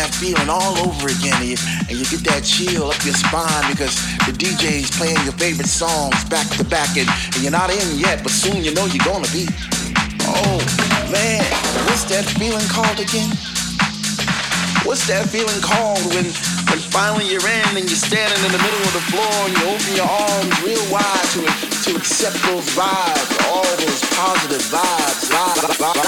that feeling all over again, and you, and you get that chill up your spine because the DJ's playing your favorite songs back to back, and, and you're not in yet, but soon you know you're gonna be. Oh man, what's that feeling called again? What's that feeling called when when finally you're in and you're standing in the middle of the floor and you open your arms real wide to to accept those vibes, all those positive vibes. vibes. one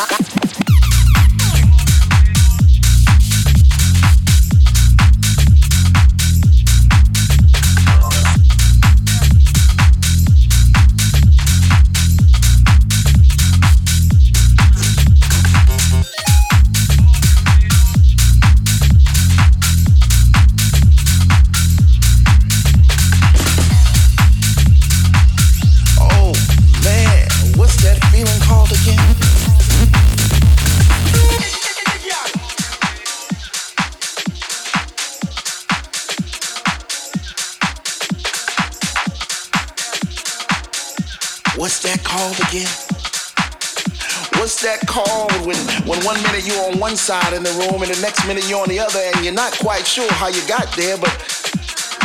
one side in the room and the next minute you're on the other and you're not quite sure how you got there, but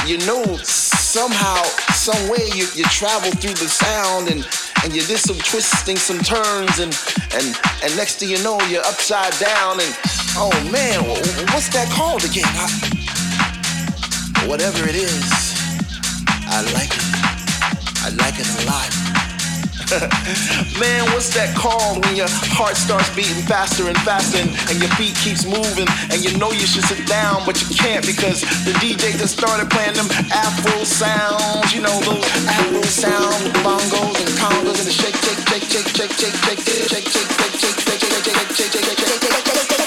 you know somehow, some way you, you travel through the sound and, and you did some twisting, some turns and, and, and next thing you know you're upside down and oh man, what's that called again? I, whatever it is, I like Man, what's that called when your heart starts beating faster and faster and, and, your feet keeps moving and you know you should sit down but you can't because the DJ just started playing them Afro sounds, you know those Afro sounds, bongos and congos and the shake, shake, shake, shake, shake, shake, shake, shake, shake, shake, shake, shake, shake, shake, shake, shake, shake, shake,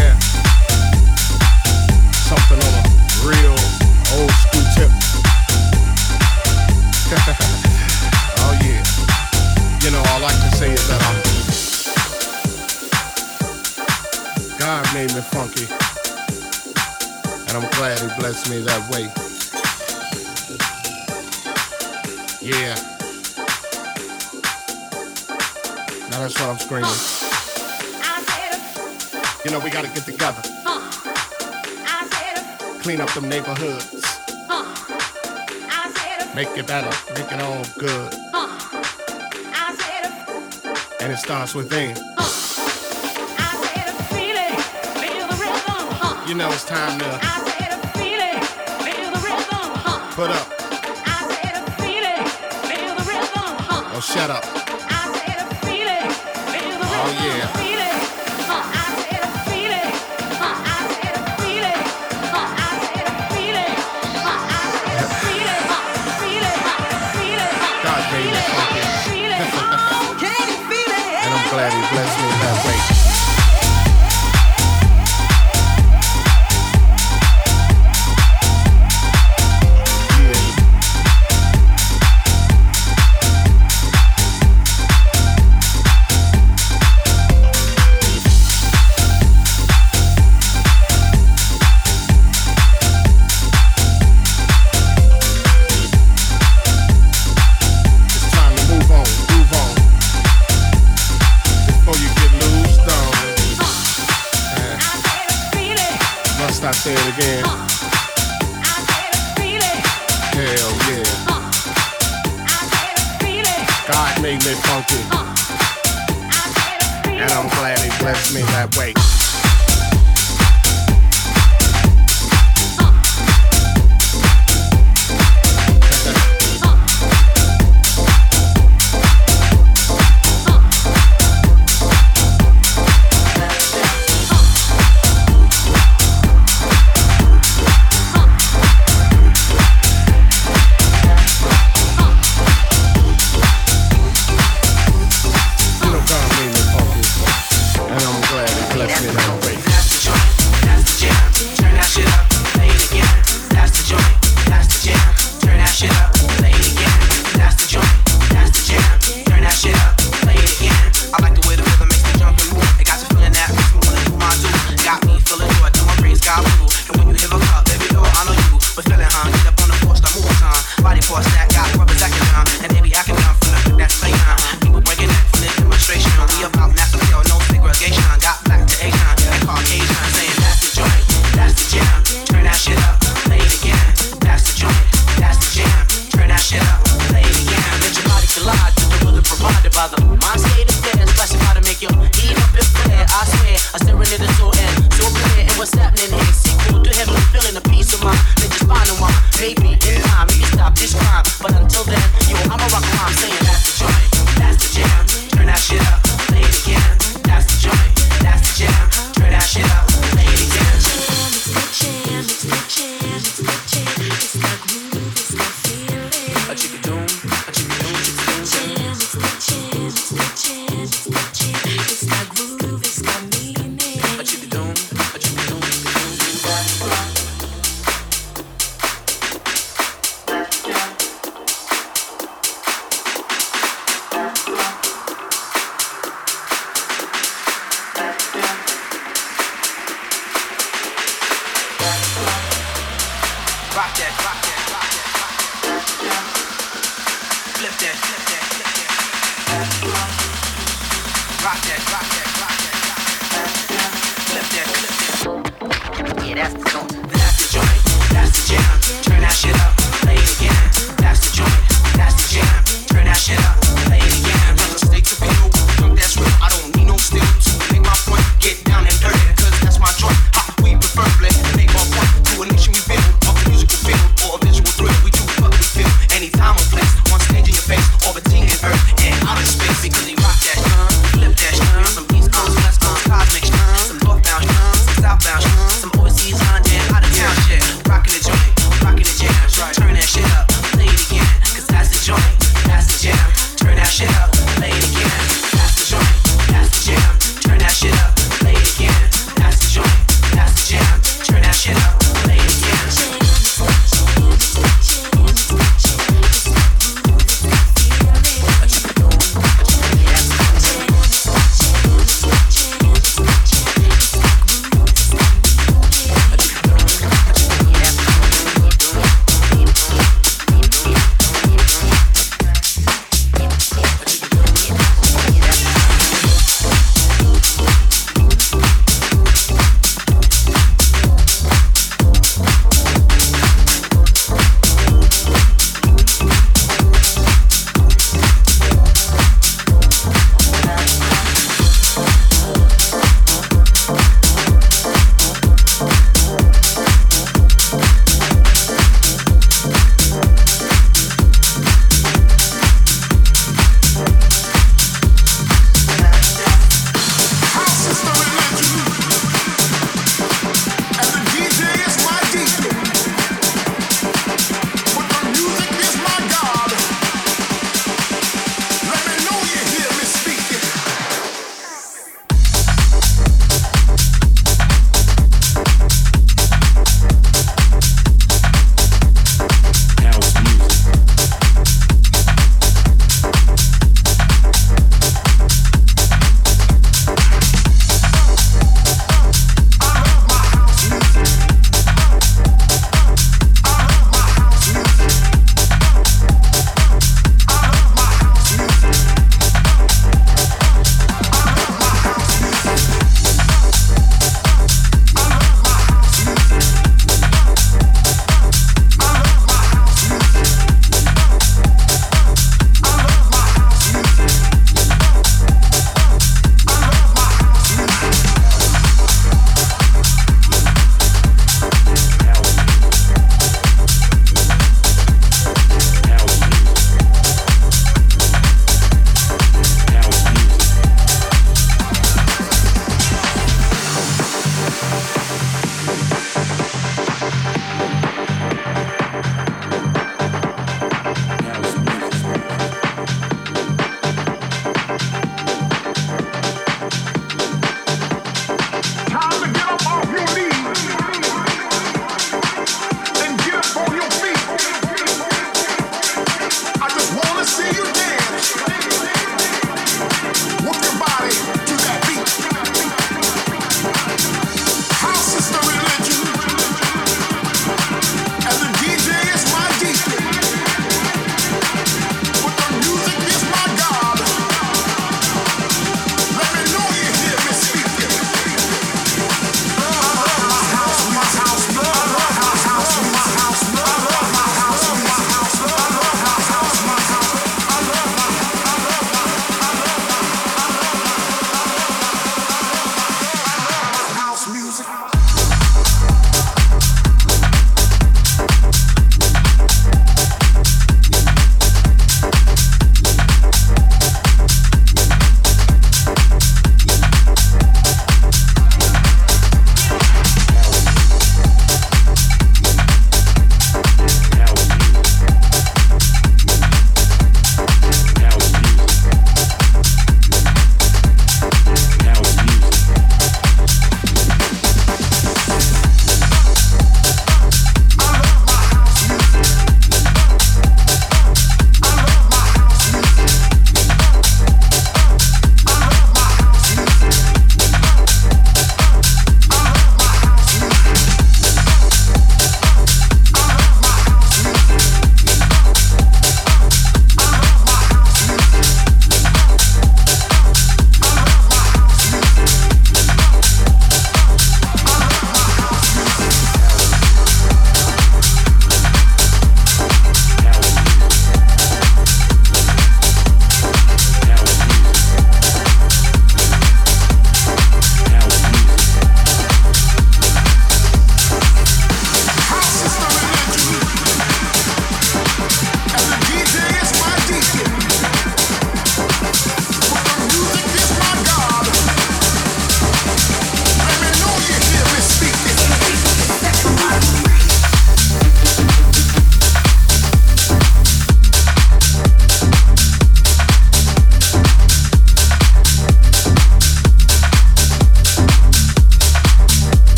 me that way. Yeah. Now that's what I'm screaming. Uh, you know, we gotta get together. Uh, Clean up them neighborhoods. Uh, make it better, make it all good. And it starts within. It. You know, it's time to. Up. I said, feel the rhythm, huh? Oh, shut up.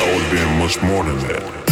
Always been much more than that.